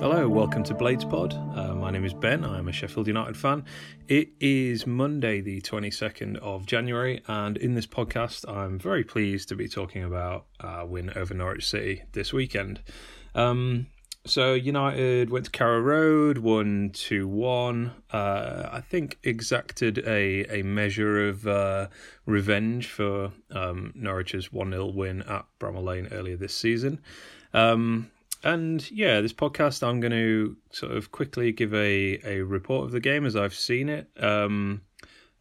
Hello, welcome to Blades Pod. Uh, my name is Ben. I'm a Sheffield United fan. It is Monday, the 22nd of January, and in this podcast, I'm very pleased to be talking about our win over Norwich City this weekend. Um, so United went to Carrow Road, won two one. Uh, I think exacted a a measure of uh, revenge for um, Norwich's one 0 win at Bramall Lane earlier this season. Um, and yeah, this podcast I'm going to sort of quickly give a, a report of the game as I've seen it, um,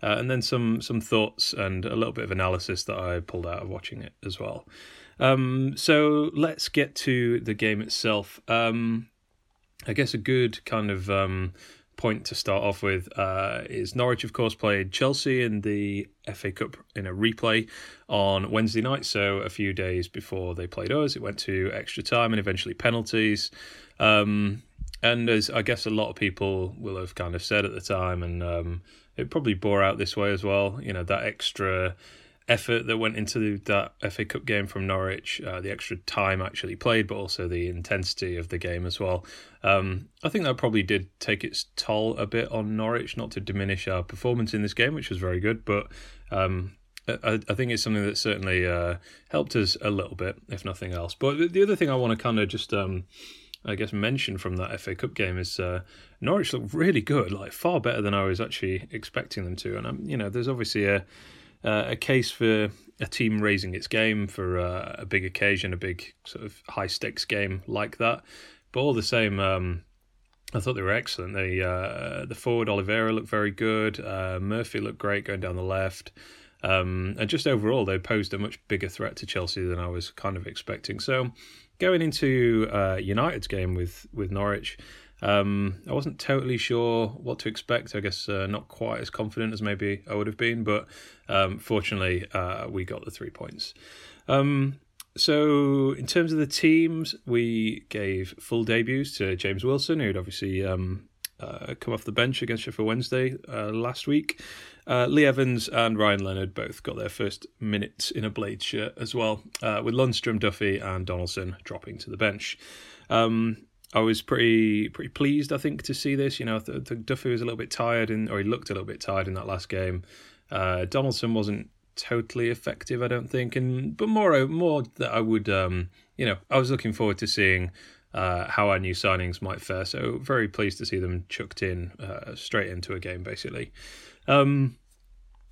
uh, and then some some thoughts and a little bit of analysis that I pulled out of watching it as well. Um, so let's get to the game itself. Um, I guess a good kind of um, point to start off with uh, is Norwich, of course, played Chelsea in the FA Cup in a replay on Wednesday night. So a few days before they played us, it went to extra time and eventually penalties. Um, and as I guess a lot of people will have kind of said at the time, and um, it probably bore out this way as well. You know that extra effort that went into that FA Cup game from Norwich, uh, the extra time actually played, but also the intensity of the game as well. Um, I think that probably did take its toll a bit on Norwich, not to diminish our performance in this game, which was very good, but um, I, I, think it's something that certainly uh, helped us a little bit, if nothing else. But the other thing I want to kind of just. Um, I guess mention from that FA Cup game is uh, Norwich looked really good, like far better than I was actually expecting them to. And um, you know, there's obviously a uh, a case for a team raising its game for uh, a big occasion, a big sort of high stakes game like that. But all the same, um, I thought they were excellent. They uh, the forward Oliveira looked very good. Uh, Murphy looked great going down the left. Um, and just overall, they posed a much bigger threat to Chelsea than I was kind of expecting. So, going into uh, United's game with with Norwich, um, I wasn't totally sure what to expect. I guess uh, not quite as confident as maybe I would have been, but um, fortunately, uh, we got the three points. Um, so, in terms of the teams, we gave full debuts to James Wilson, who'd obviously um, uh, come off the bench against Sheffield Wednesday uh, last week. Uh, Lee Evans and Ryan Leonard both got their first minutes in a Blade shirt as well, uh, with Lundstram, Duffy, and Donaldson dropping to the bench. Um, I was pretty pretty pleased, I think, to see this. You know, the, Duffy was a little bit tired, in, or he looked a little bit tired in that last game. Uh, Donaldson wasn't totally effective, I don't think, and but more more that I would, um, you know, I was looking forward to seeing uh, how our new signings might fare. So very pleased to see them chucked in uh, straight into a game, basically. Um,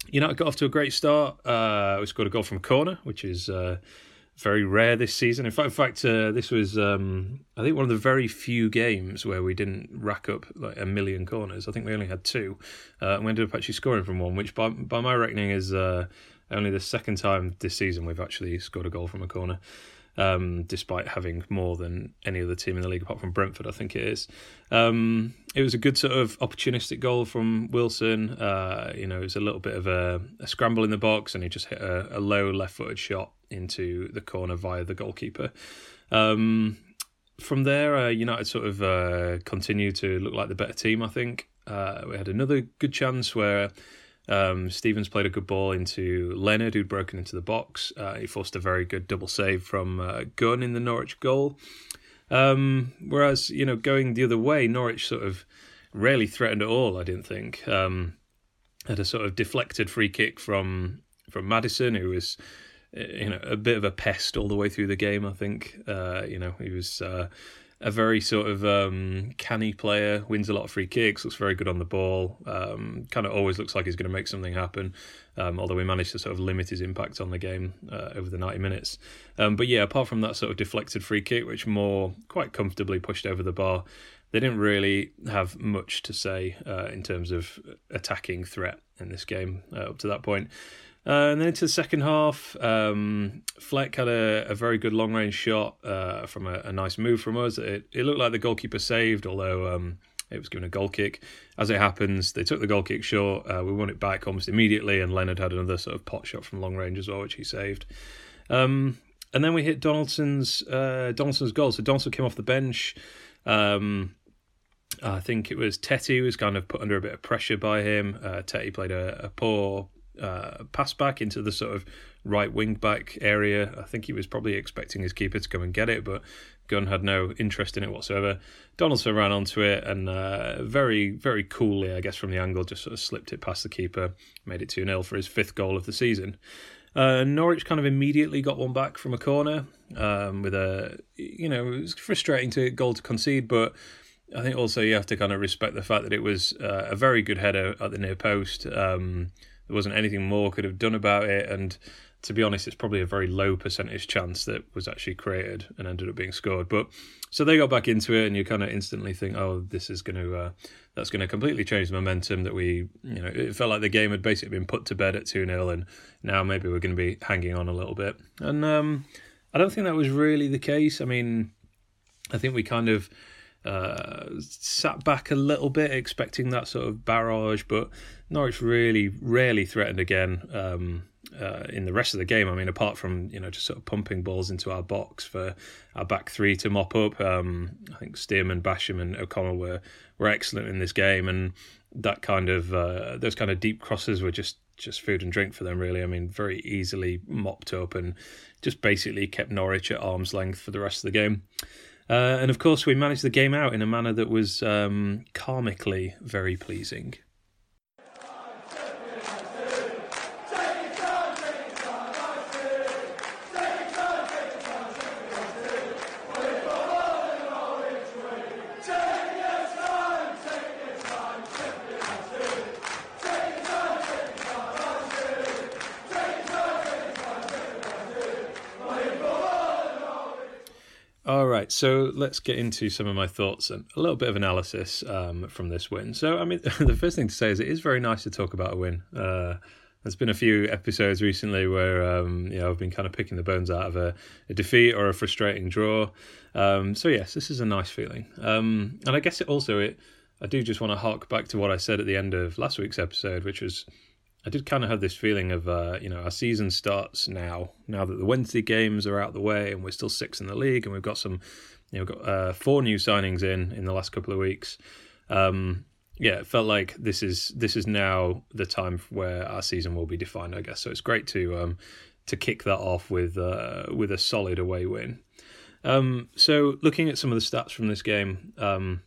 you know, I got off to a great start. Uh, we scored a goal from corner, which is uh, very rare this season. In fact, in fact, uh, this was um, I think one of the very few games where we didn't rack up like a million corners. I think we only had two, uh, and we ended up actually scoring from one, which by by my reckoning is uh, only the second time this season we've actually scored a goal from a corner um, despite having more than any other team in the league apart from Brentford, I think it is. Um, it was a good sort of opportunistic goal from Wilson. Uh, you know, it was a little bit of a, a scramble in the box, and he just hit a, a low left-footed shot into the corner via the goalkeeper. Um, from there, uh, United sort of uh, continued to look like the better team. I think uh, we had another good chance where um, Stevens played a good ball into Leonard, who'd broken into the box. Uh, he forced a very good double save from uh, Gunn in the Norwich goal. Um, whereas, you know, going the other way, Norwich sort of rarely threatened at all, I didn't think. Um, had a sort of deflected free kick from from Maddison, who was, uh, you know, a bit of a pest all the way through the game, I think. Uh, you know, he was uh, a very sort of um, canny player, wins a lot of free kicks, looks very good on the ball, um, kind of always looks like he's going to make something happen. Um, although we managed to sort of limit his impact on the game uh, over the 90 minutes. Um, but yeah, apart from that sort of deflected free kick, which Moore quite comfortably pushed over the bar, they didn't really have much to say uh, in terms of attacking threat in this game uh, up to that point. Uh, and then into the second half, um, Fleck had a, a, very good long range shot uh, from a, a, nice move from us. It, it, looked like the goalkeeper saved, although um, it was given a goal kick. As it happens, they took the goal kick short. Uh, we won it back almost immediately, and Leonard had another sort of pot shot from long range as well, which he saved. Um, and then we hit Donaldson's uh, Donaldson's goal. So Donaldson came off the bench. Um, I think it was Tettey was kind of put under a bit of pressure by him. Uh, Tettey played a, a poor uh, pass back into the sort of right wing back area. I think he was probably expecting his keeper to come and get it, but Gunn had no interest in it whatsoever. Donaldson ran onto it and uh, very, very coolly, I guess, from the angle, just sort of slipped it past the keeper, made it 2 0 for his fifth goal of the season. Uh, Norwich kind of immediately got one back from a corner um, with a, you know, it was frustrating to goal to concede, but I think also you have to kind of respect the fact that it was uh, a very good header at the near post. Um, there wasn't anything more could have done about it, and to be honest, it's probably a very low percentage chance that was actually created and ended up being scored. But so they got back into it, and you kind of instantly think, oh, this is going to uh, that's going to completely change the momentum that we, you know, it felt like the game had basically been put to bed at two 0 and now maybe we're going to be hanging on a little bit. And um, I don't think that was really the case. I mean, I think we kind of. Uh, sat back a little bit, expecting that sort of barrage, but Norwich really rarely threatened again. Um, uh, in the rest of the game. I mean, apart from you know just sort of pumping balls into our box for our back three to mop up. Um, I think Stearman, Basham, and O'Connell were were excellent in this game, and that kind of uh, those kind of deep crosses were just just food and drink for them. Really, I mean, very easily mopped up and just basically kept Norwich at arm's length for the rest of the game. Uh, and of course, we managed the game out in a manner that was um, karmically very pleasing. So let's get into some of my thoughts and a little bit of analysis um, from this win. So, I mean, the first thing to say is it is very nice to talk about a win. Uh, there's been a few episodes recently where um, you know I've been kind of picking the bones out of a, a defeat or a frustrating draw. Um, so yes, this is a nice feeling, um, and I guess it also it. I do just want to hark back to what I said at the end of last week's episode, which was I did kind of have this feeling of, uh, you know, our season starts now. Now that the Wednesday games are out the way, and we're still six in the league, and we've got some, you know, got uh, four new signings in in the last couple of weeks. Um, yeah, it felt like this is this is now the time where our season will be defined. I guess so. It's great to um, to kick that off with uh, with a solid away win. Um, so looking at some of the stats from this game, um,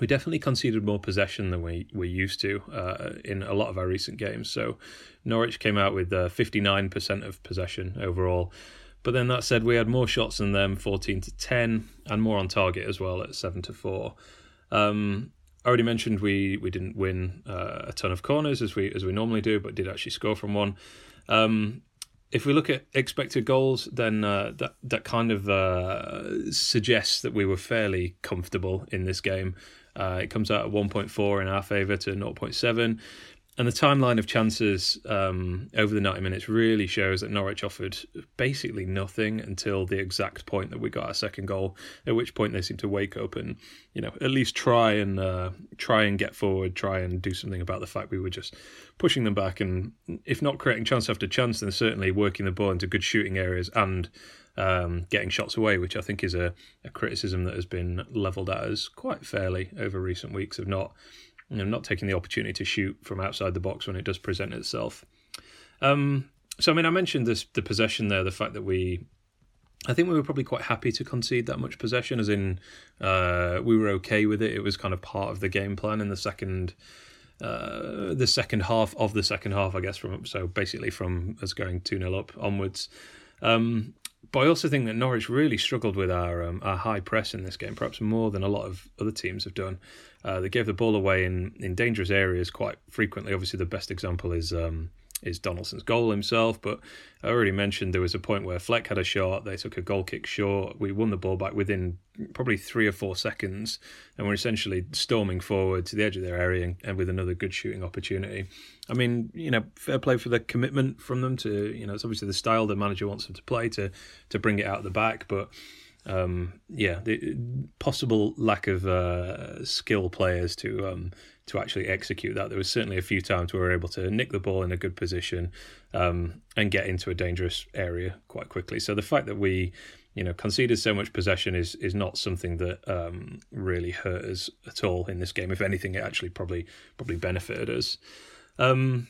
we definitely conceded more possession than we we used to uh, in a lot of our recent games. So Norwich came out with uh, 59% of possession overall. But then that said, we had more shots than them, 14 to 10, and more on target as well at 7 to 4. Um, I already mentioned we we didn't win uh, a ton of corners as we as we normally do, but did actually score from one. Um, if we look at expected goals, then uh, that that kind of uh, suggests that we were fairly comfortable in this game. Uh, it comes out at 1.4 in our favour to 0.7. And the timeline of chances um, over the 90 minutes really shows that Norwich offered basically nothing until the exact point that we got our second goal. At which point they seemed to wake up and, you know, at least try and uh, try and get forward, try and do something about the fact we were just pushing them back, and if not creating chance after chance, then certainly working the ball into good shooting areas and um, getting shots away, which I think is a, a criticism that has been levelled at us quite fairly over recent weeks of not you know, not taking the opportunity to shoot from outside the box when it does present itself. Um, so, I mean, I mentioned this the possession there, the fact that we, I think we were probably quite happy to concede that much possession, as in uh, we were okay with it. It was kind of part of the game plan in the second. Uh, the second half of the second half, I guess, from so basically from us going 2 0 up onwards. Um, but I also think that Norwich really struggled with our um, our high press in this game, perhaps more than a lot of other teams have done. Uh, they gave the ball away in, in dangerous areas quite frequently. Obviously, the best example is um, is Donaldson's goal himself. But I already mentioned there was a point where Fleck had a shot, they took a goal kick short. We won the ball back within probably three or four seconds, and we're essentially storming forward to the edge of their area and, and with another good shooting opportunity. I mean, you know, fair play for the commitment from them to, you know, it's obviously the style the manager wants them to play to to bring it out the back, but um, yeah, the possible lack of uh, skill players to um, to actually execute that. There was certainly a few times we were able to nick the ball in a good position um, and get into a dangerous area quite quickly. So the fact that we, you know, conceded so much possession is is not something that um, really hurt us at all in this game. If anything, it actually probably probably benefited us. Um,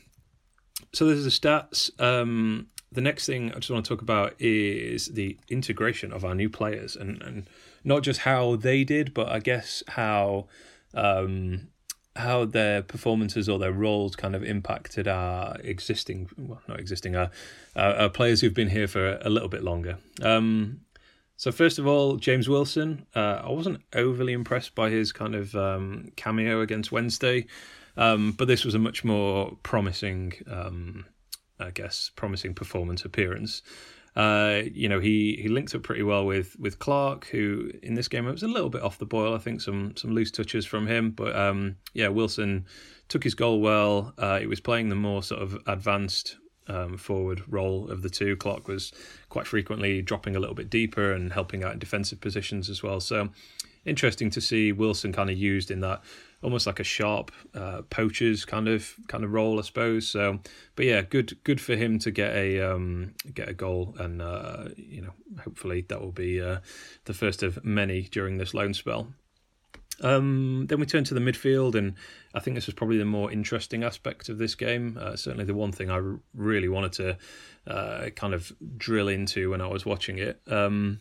so there's the stats. Um, the next thing I just want to talk about is the integration of our new players and and not just how they did, but I guess how um, how their performances or their roles kind of impacted our existing, well, not existing, our, our, our players who've been here for a, little bit longer. Um, so first of all, James Wilson. Uh, I wasn't overly impressed by his kind of um, cameo against Wednesday, um, but this was a much more promising, um, I guess, promising performance appearance. Uh, you know, he he linked up pretty well with with Clarke, who in this game was a little bit off the boil. I think some some loose touches from him, but um, yeah, Wilson took his goal well. Uh, he was playing the more sort of advanced um, forward role of the two. Clarke was quite frequently dropping a little bit deeper and helping out in defensive positions as well. So interesting to see Wilson kind of used in that almost like a sharp uh, poachers kind of kind of role, I suppose. So, but yeah, good good for him to get a um, get a goal, and uh, you know, hopefully that will be uh, the first of many during this loan spell. Um, then we turn to the midfield, and I think this was probably the more interesting aspect of this game. Uh, certainly, the one thing I really wanted to uh, kind of drill into when I was watching it. Um,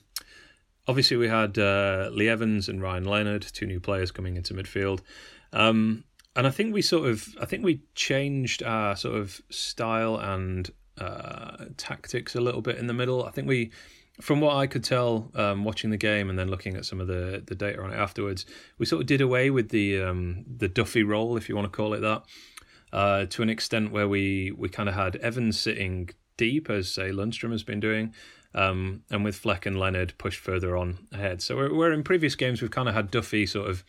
obviously, we had uh, Lee Evans and Ryan Leonard, two new players coming into midfield. Um, and I think we sort of, I think we changed our sort of style and uh, tactics a little bit in the middle. I think we, from what I could tell, um, watching the game and then looking at some of the the data on it afterwards, we sort of did away with the um, the Duffy role, if you want to call it that, uh, to an extent where we we kind of had Evans sitting deep, as say Lundstram has been doing, um, and with Fleck and Leonard pushed further on ahead. So where in previous games we've kind of had Duffy sort of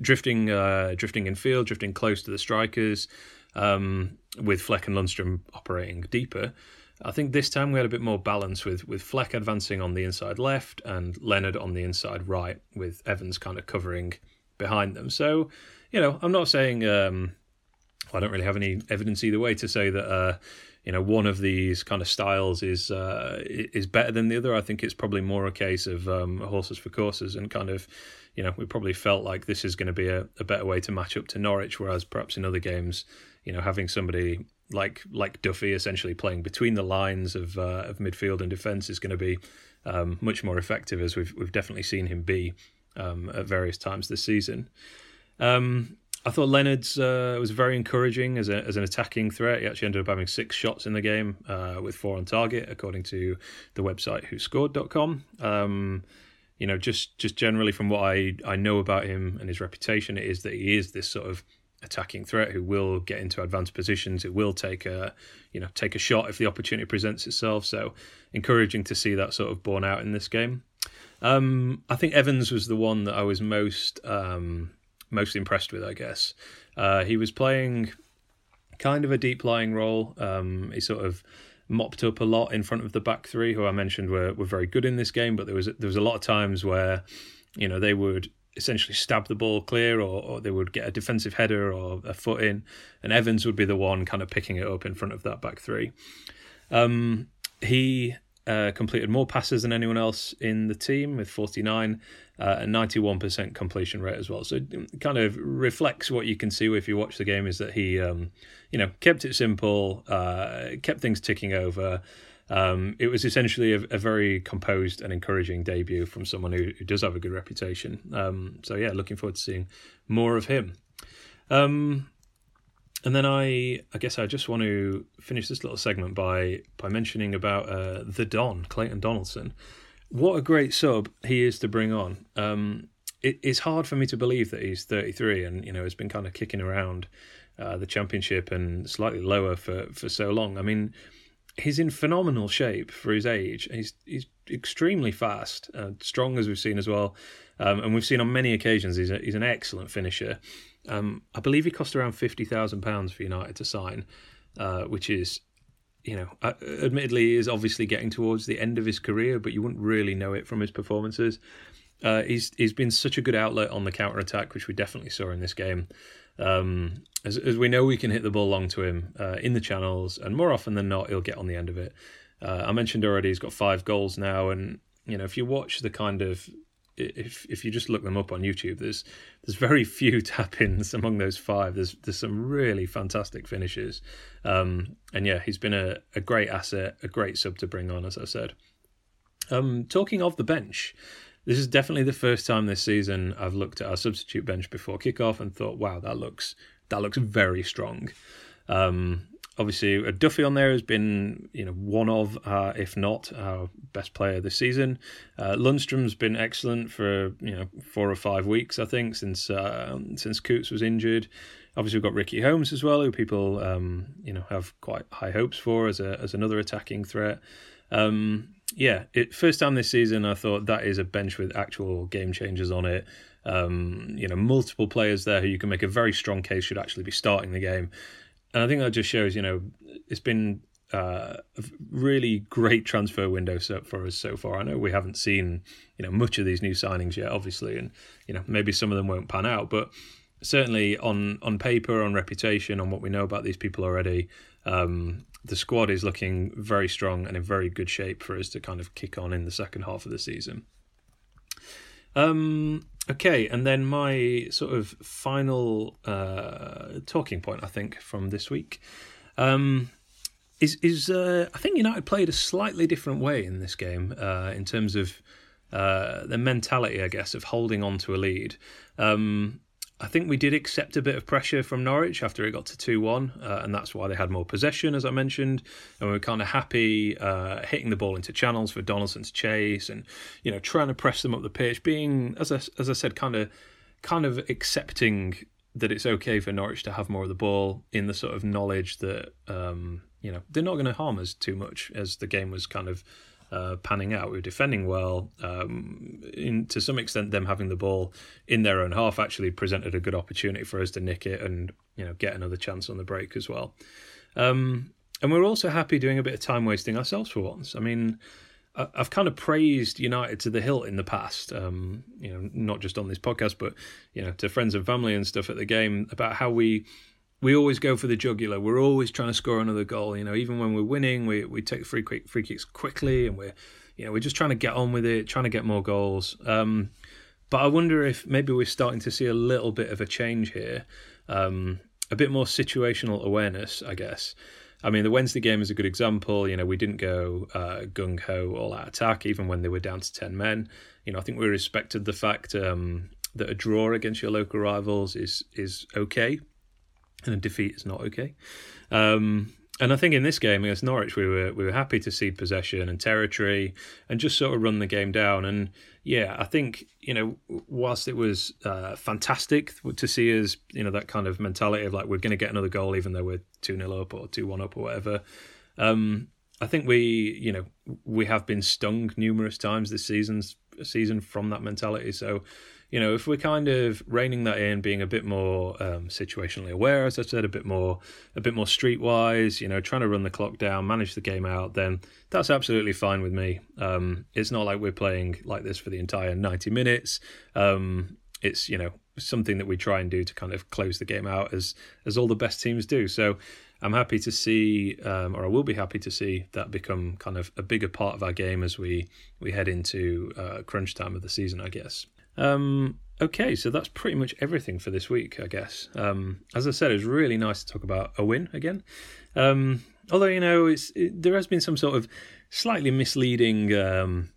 drifting uh, drifting in field, drifting close to the strikers, um, with Fleck and Lundstram operating deeper. I think this time we had a bit more balance with with Fleck advancing on the inside left and Leonard on the inside right, with Evans kind of covering behind them. So, you know, I'm not saying um, I don't really have any evidence either way to say that uh, you know one of these kind of styles is uh, is better than the other. I think it's probably more a case of um, horses for courses and kind of you know we probably felt like this is going to be a, a better way to match up to Norwich, whereas perhaps in other games, you know, having somebody like like Duffy essentially playing between the lines of uh, of midfield and defence is going to be um, much more effective, as we've we've definitely seen him be um, at various times this season. Um, I thought Leonard's uh, was very encouraging as, a, as an attacking threat. He actually ended up having six shots in the game uh, with four on target, according to the website whoscored.com. Um, you know, just just generally from what I, I know about him and his reputation, it is that he is this sort of attacking threat who will get into advanced positions. Who will take a you know take a shot if the opportunity presents itself. So encouraging to see that sort of borne out in this game. Um, I think Evans was the one that I was most um, most impressed with, I guess. Uh, he was playing kind of a deep lying role. Um, he sort of mopped up a lot in front of the back three, who I mentioned were, were very good in this game, but there was there was a lot of times where, you know, they would essentially stab the ball clear or, or they would get a defensive header or a foot in, and Evans would be the one kind of picking it up in front of that back three. Um, he uh, completed more passes than anyone else in the team with 49 uh, and 91% completion rate as well. So it kind of reflects what you can see if you watch the game is that he, um, you know, kept it simple, uh, kept things ticking over. Um, it was essentially a, a, very composed and encouraging debut from someone who, who does have a good reputation. Um, so yeah, looking forward to seeing more of him. Um, and then I, I guess I just want to finish this little segment by by mentioning about uh, the Don Clayton Donaldson. What a great sub he is to bring on. Um, it, it's hard for me to believe that he's 33 and you know has been kind of kicking around uh, the championship and slightly lower for for so long. I mean, he's in phenomenal shape for his age. He's he's extremely fast, uh, strong as we've seen as well, um, and we've seen on many occasions he's a, he's an excellent finisher. Um, I believe he cost around fifty thousand pounds for United to sign, uh, which is, you know, uh, admittedly is obviously getting towards the end of his career, but you wouldn't really know it from his performances. Uh, he's he's been such a good outlet on the counter attack, which we definitely saw in this game. Um, as as we know, we can hit the ball long to him uh, in the channels, and more often than not, he'll get on the end of it. Uh, I mentioned already he's got five goals now, and you know if you watch the kind of if if you just look them up on YouTube, there's there's very few tap ins among those five. There's there's some really fantastic finishes, um, and yeah, he's been a, a great asset, a great sub to bring on, as I said. Um, talking of the bench, this is definitely the first time this season I've looked at our substitute bench before kickoff and thought, wow, that looks that looks very strong. Um, obviously, a Duffy on there has been, you know, one of, uh, if not our best player this season. Uh, Lundstram's been excellent for you know four or five weeks, I think, since uh, since Coutts was injured. Obviously, we've got Ricky Holmes as well, who people um, you know have quite high hopes for as a as another attacking threat. Um, yeah, it, first time this season, I thought that is a bench with actual game changers on it. Um, you know, multiple players there who you can make a very strong case should actually be starting the game. And I think that just shows, you know, it's been uh, a really great transfer window for us so far. I know we haven't seen, you know, much of these new signings yet, obviously, and you know maybe some of them won't pan out, but certainly on on paper, on reputation, on what we know about these people already, um, the squad is looking very strong and in very good shape for us to kind of kick on in the second half of the season. Um, okay, and then my sort of final uh, talking point, I think, from this week. Um, is is uh, I think United played a slightly different way in this game uh, in terms of uh, the mentality, I guess, of holding on to a lead. Um, I think we did accept a bit of pressure from Norwich after it got to 2 1, uh, and that's why they had more possession, as I mentioned. And we were kind of happy uh, hitting the ball into channels for Donaldson to chase and, you know, trying to press them up the pitch, being, as I, as I said, kind of kind of accepting that it's okay for Norwich to have more of the ball in the sort of knowledge that, um, you know, they're not going to harm us too much as the game was kind of uh, panning out. We were defending well. Um, in, to some extent, them having the ball in their own half actually presented a good opportunity for us to nick it and you know get another chance on the break as well. Um, and we're also happy doing a bit of time wasting ourselves for once. I mean, I've kind of praised United to the hilt in the past, um, you know, not just on this podcast, but you know, to friends and family and stuff at the game about how we we always go for the jugular. We're always trying to score another goal. You know, even when we're winning, we we take free quick free kicks quickly, and we're you know we're just trying to get on with it, trying to get more goals. Um, but I wonder if maybe we're starting to see a little bit of a change here, um, a bit more situational awareness, I guess. I mean, the Wednesday game is a good example. You know, we didn't go uh, gung ho all out attack, even when they were down to ten men. You know, I think we respected the fact um, that a draw against your local rivals is is okay and a defeat is not okay. Um, and I think in this game against Norwich, we were we were happy to see possession and territory and just sort of run the game down. And yeah, I think you know, whilst it was uh, fantastic to see us, you know, that kind of mentality of like we're going to get another goal even though we're two 0 up or two one up or whatever. Um, I think we, you know, we have been stung numerous times this season's season from that mentality. So you know, if we're kind of reining that in, being a bit more um, situationally aware, as I said, a bit more, a bit more streetwise, you know, trying to run the clock down, manage the game out, then that's absolutely fine with me. Um, it's not like we're playing like this for the entire ninety minutes. Um, it's you know something that we try and do to kind of close the game out as as all the best teams do. So I'm happy to see, um, or I will be happy to see that become kind of a bigger part of our game as we we head into uh, crunch time of the season, I guess. Um, okay, so that's pretty much everything for this week, I guess. Um, as I said, it was really nice to talk about a win again. Um, although you know, it's it, there has been some sort of slightly misleading um,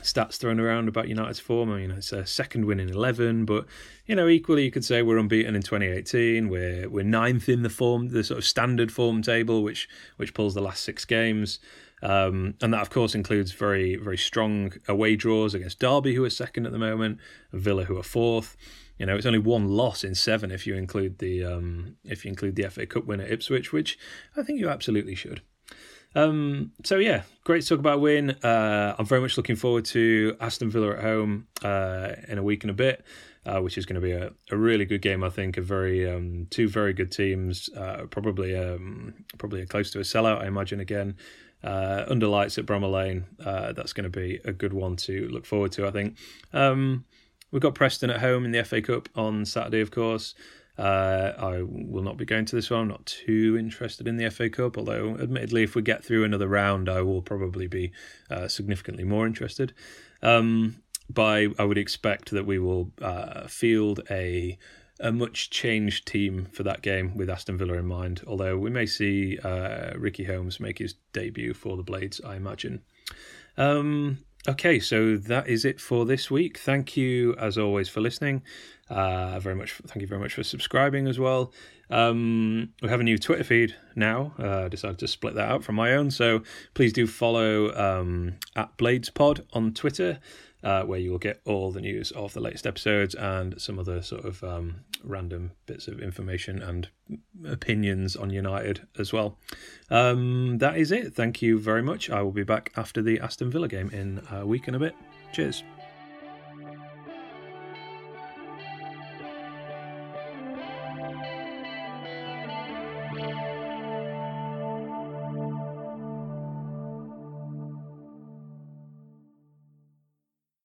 stats thrown around about United's form. I mean, it's a second win in eleven, but you know, equally you could say we're unbeaten in 2018. We're we're ninth in the form, the sort of standard form table, which which pulls the last six games. Um, and that, of course, includes very, very strong away draws against Derby, who are second at the moment, Villa, who are fourth. You know, it's only one loss in seven if you include the um, if you include the FA Cup win at Ipswich, which I think you absolutely should. Um, so yeah, great to talk about win. Uh, I'm very much looking forward to Aston Villa at home uh, in a week and a bit, uh, which is going to be a, a really good game. I think a very um, two very good teams, uh, probably um, probably close to a sellout. I imagine again uh, under lights at Bramall Lane. Uh, that's going to be a good one to look forward to, I think. Um, we've got Preston at home in the FA Cup on Saturday, of course. Uh, I will not be going to this one. I'm not too interested in the FA Cup, although, admittedly, if we get through another round, I will probably be uh, significantly more interested. Um, I, I, would expect that we will uh, field a a much changed team for that game with Aston Villa in mind. Although we may see uh, Ricky Holmes make his debut for the Blades, I imagine. Um, Okay, so that is it for this week. Thank you, as always, for listening. Uh, very much. Thank you very much for subscribing as well. Um, we have a new Twitter feed now. Uh, I decided to split that out from my own, so please do follow um, at BladesPod on Twitter uh, where you will get all the news of the latest episodes and some other sort of um, random bits of information and opinions on United as well. Um, that is it. Thank you very much. I will be back after the Aston Villa game in a week and a bit. Cheers.